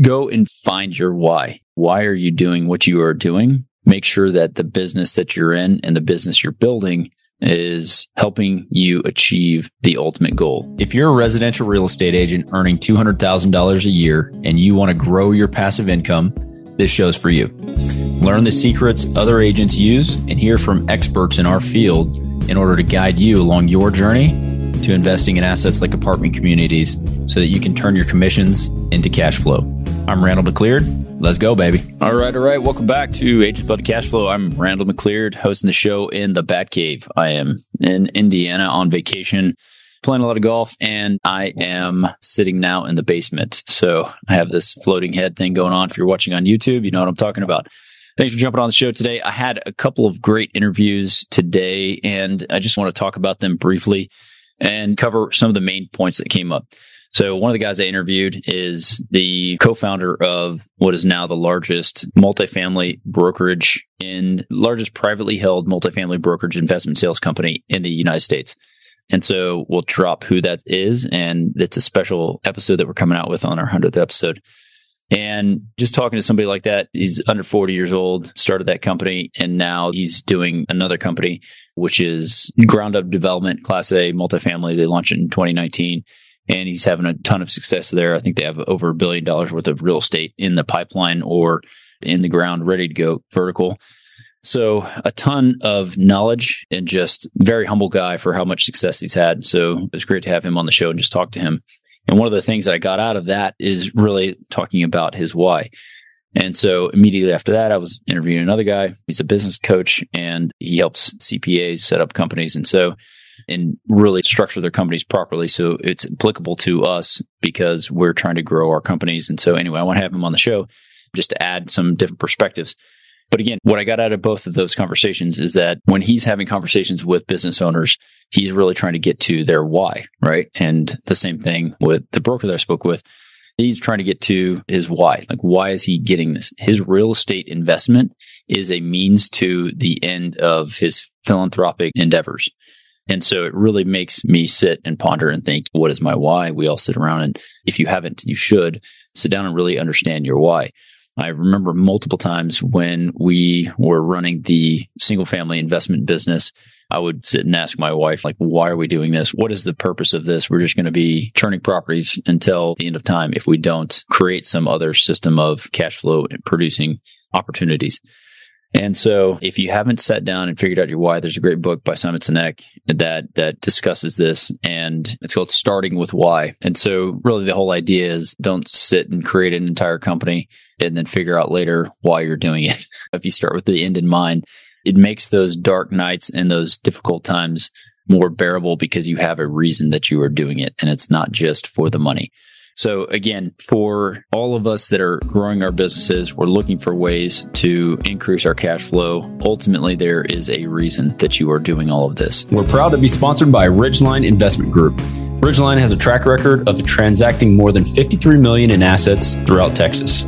go and find your why. Why are you doing what you are doing? Make sure that the business that you're in and the business you're building is helping you achieve the ultimate goal. If you're a residential real estate agent earning $200,000 a year and you want to grow your passive income, this show's for you. Learn the secrets other agents use and hear from experts in our field in order to guide you along your journey to investing in assets like apartment communities so that you can turn your commissions into cash flow. I'm Randal McCleard. Let's go, baby. All right, all right. Welcome back to Agents Building Cashflow. I'm Randal McCleard, hosting the show in the Bat Cave. I am in Indiana on vacation, playing a lot of golf, and I am sitting now in the basement. So I have this floating head thing going on. If you're watching on YouTube, you know what I'm talking about. Thanks for jumping on the show today. I had a couple of great interviews today, and I just want to talk about them briefly and cover some of the main points that came up. So one of the guys I interviewed is the co-founder of what is now the largest multifamily brokerage and largest privately held multifamily brokerage investment sales company in the United States. And so we'll drop who that is. And it's a special episode that we're coming out with on our 100th episode. And just talking to somebody like that, he's under 40 years old, started that company, and now he's doing another company, which is ground up development, class A multifamily. They launched it in 2019 and he's having a ton of success there. I think they have over a billion dollars worth of real estate in the pipeline or in the ground ready to go vertical. So a ton of knowledge and just very humble guy for how much success he's had. So it was great to have him on the show and just talk to him. And one of the things that I got out of that is really talking about his why. And so immediately after that, I was interviewing another guy. He's a business coach and he helps CPAs set up companies. And so and really structure their companies properly. So it's applicable to us because we're trying to grow our companies. And so anyway, I want to have him on the show just to add some different perspectives. But again, what I got out of both of those conversations is that when he's having conversations with business owners, he's really trying to get to their why, right? And the same thing with the broker that I spoke with. He's trying to get to his why. Like, why is he getting this? His real estate investment is a means to the end of his philanthropic endeavors. And so it really makes me sit and ponder and think, what is my why? We all sit around and if you haven't, you should sit down and really understand your why. I remember multiple times when we were running the single family investment business, I would sit and ask my wife, like, why are we doing this? What is the purpose of this? We're just going to be turning properties until the end of time if we don't create some other system of cash flow producing opportunities. And so if you haven't sat down and figured out your why, there's a great book by Simon Sinek that, that discusses this and it's called starting with why. And so really the whole idea is don't sit and create an entire company and then figure out later why you're doing it. if you start with the end in mind, it makes those dark nights and those difficult times more bearable because you have a reason that you are doing it and it's not just for the money. So again, for all of us that are growing our businesses, we're looking for ways to increase our cash flow. Ultimately, there is a reason that you are doing all of this. We're proud to be sponsored by Ridgeline Investment Group. Ridgeline has a track record of transacting more than 53 million in assets throughout Texas.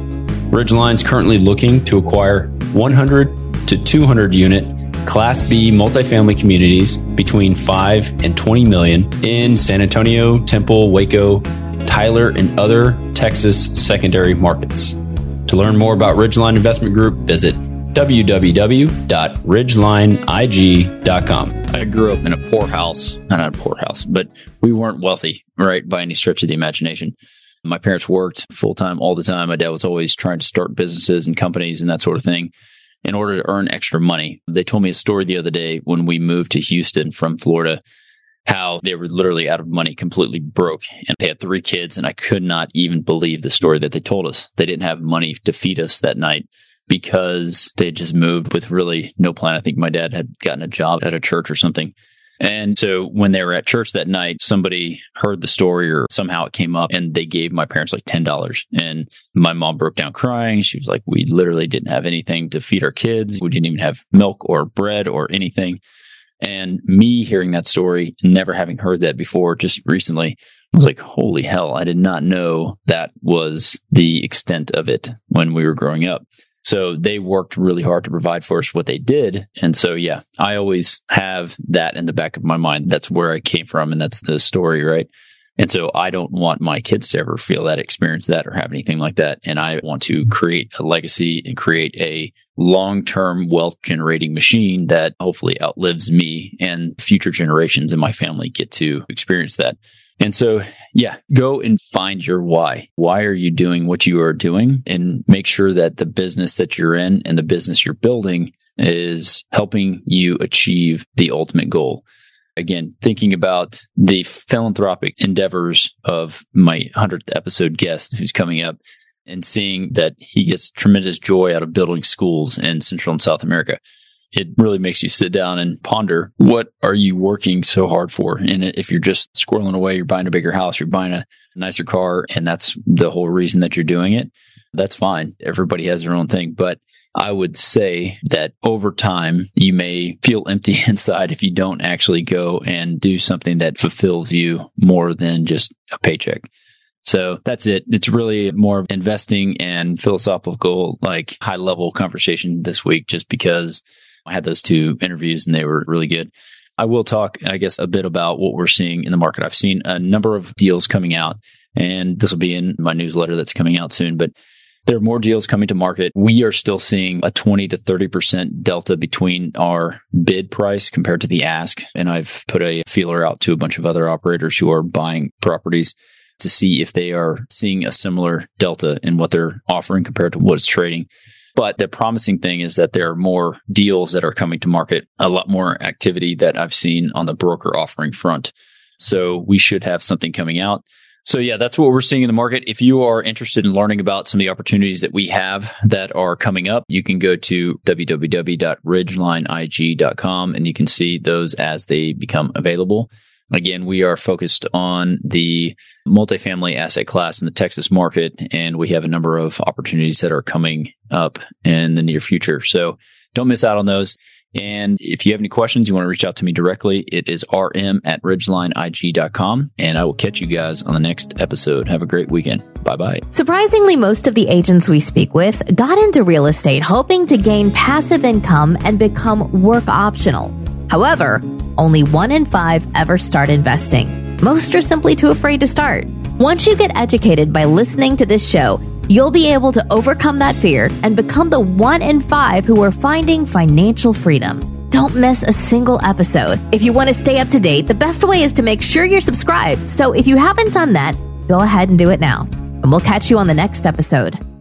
Ridgeline is currently looking to acquire 100 to 200 unit Class B multifamily communities between 5 and 20 million in San Antonio, Temple, Waco, Tyler, and other Texas secondary markets. To learn more about Ridgeline Investment Group, visit www.ridgelineig.com. I grew up in a poor house, not a poor house, but we weren't wealthy, right, by any stretch of the imagination. My parents worked full time all the time. My dad was always trying to start businesses and companies and that sort of thing in order to earn extra money. They told me a story the other day when we moved to Houston from Florida how they were literally out of money, completely broke. And they had three kids. And I could not even believe the story that they told us. They didn't have money to feed us that night because they just moved with really no plan. I think my dad had gotten a job at a church or something. And so when they were at church that night, somebody heard the story or somehow it came up and they gave my parents like $10. And my mom broke down crying. She was like, we literally didn't have anything to feed our kids. We didn't even have milk or bread or anything. And me hearing that story, never having heard that before, just recently, I was like, holy hell, I did not know that was the extent of it when we were growing up. So they worked really hard to provide for us what they did. And so, yeah, I always have that in the back of my mind. That's where I came from. And that's the story, right? And so I don't want my kids to ever feel that, experience that, or have anything like that. And I want to create a legacy and create a long term wealth generating machine that hopefully outlives me and future generations in my family get to experience that. And so, yeah, go and find your why. Why are you doing what you are doing? And make sure that the business that you're in and the business you're building is helping you achieve the ultimate goal again, thinking about the philanthropic endeavors of my 100th episode guest who's coming up and seeing that he gets tremendous joy out of building schools in Central and South America. It really makes you sit down and ponder what are you working so hard for? And if you're just squirreling away, you're buying a bigger house, you're buying a nicer car, and that's the whole reason that you're doing it, that's fine. Everybody has their own thing. But I would say that over time, you may feel empty inside if you don't actually go and do something that fulfills you more than just a paycheck. So that's it. It's really more investing and philosophical, like high level conversation this week, just because I had those two interviews and they were really good. I will talk, I guess, a bit about what we're seeing in the market. I've seen a number of deals coming out and this will be in my newsletter that's coming out soon, but there are more deals coming to market. We are still seeing a 20 to 30% delta between our bid price compared to the ask. And I've put a feeler out to a bunch of other operators who are buying properties to see if they are seeing a similar delta in what they're offering compared to what it's trading. But the promising thing is that there are more deals that are coming to market, a lot more activity that I've seen on the broker offering front. So we should have something coming out. So yeah, that's what we're seeing in the market. If you are interested in learning about some of the opportunities that we have that are coming up, you can go to www.ridgelineig.com and you can see those as they become available. Again, we are focused on the multifamily asset class in the Texas market, and we have a number of opportunities that are coming up in the near future. So don't miss out on those. And if you have any questions, you want to reach out to me directly, it is rm at ridgelineig.com. And I will catch you guys on the next episode. Have a great weekend. Bye bye. Surprisingly, most of the agents we speak with got into real estate hoping to gain passive income and become work optional. However, only one in five ever start investing. Most are simply too afraid to start. Once you get educated by listening to this show, You'll be able to overcome that fear and become the one in five who are finding financial freedom. Don't miss a single episode. If you want to stay up to date, the best way is to make sure you're subscribed. So if you haven't done that, go ahead and do it now. And we'll catch you on the next episode.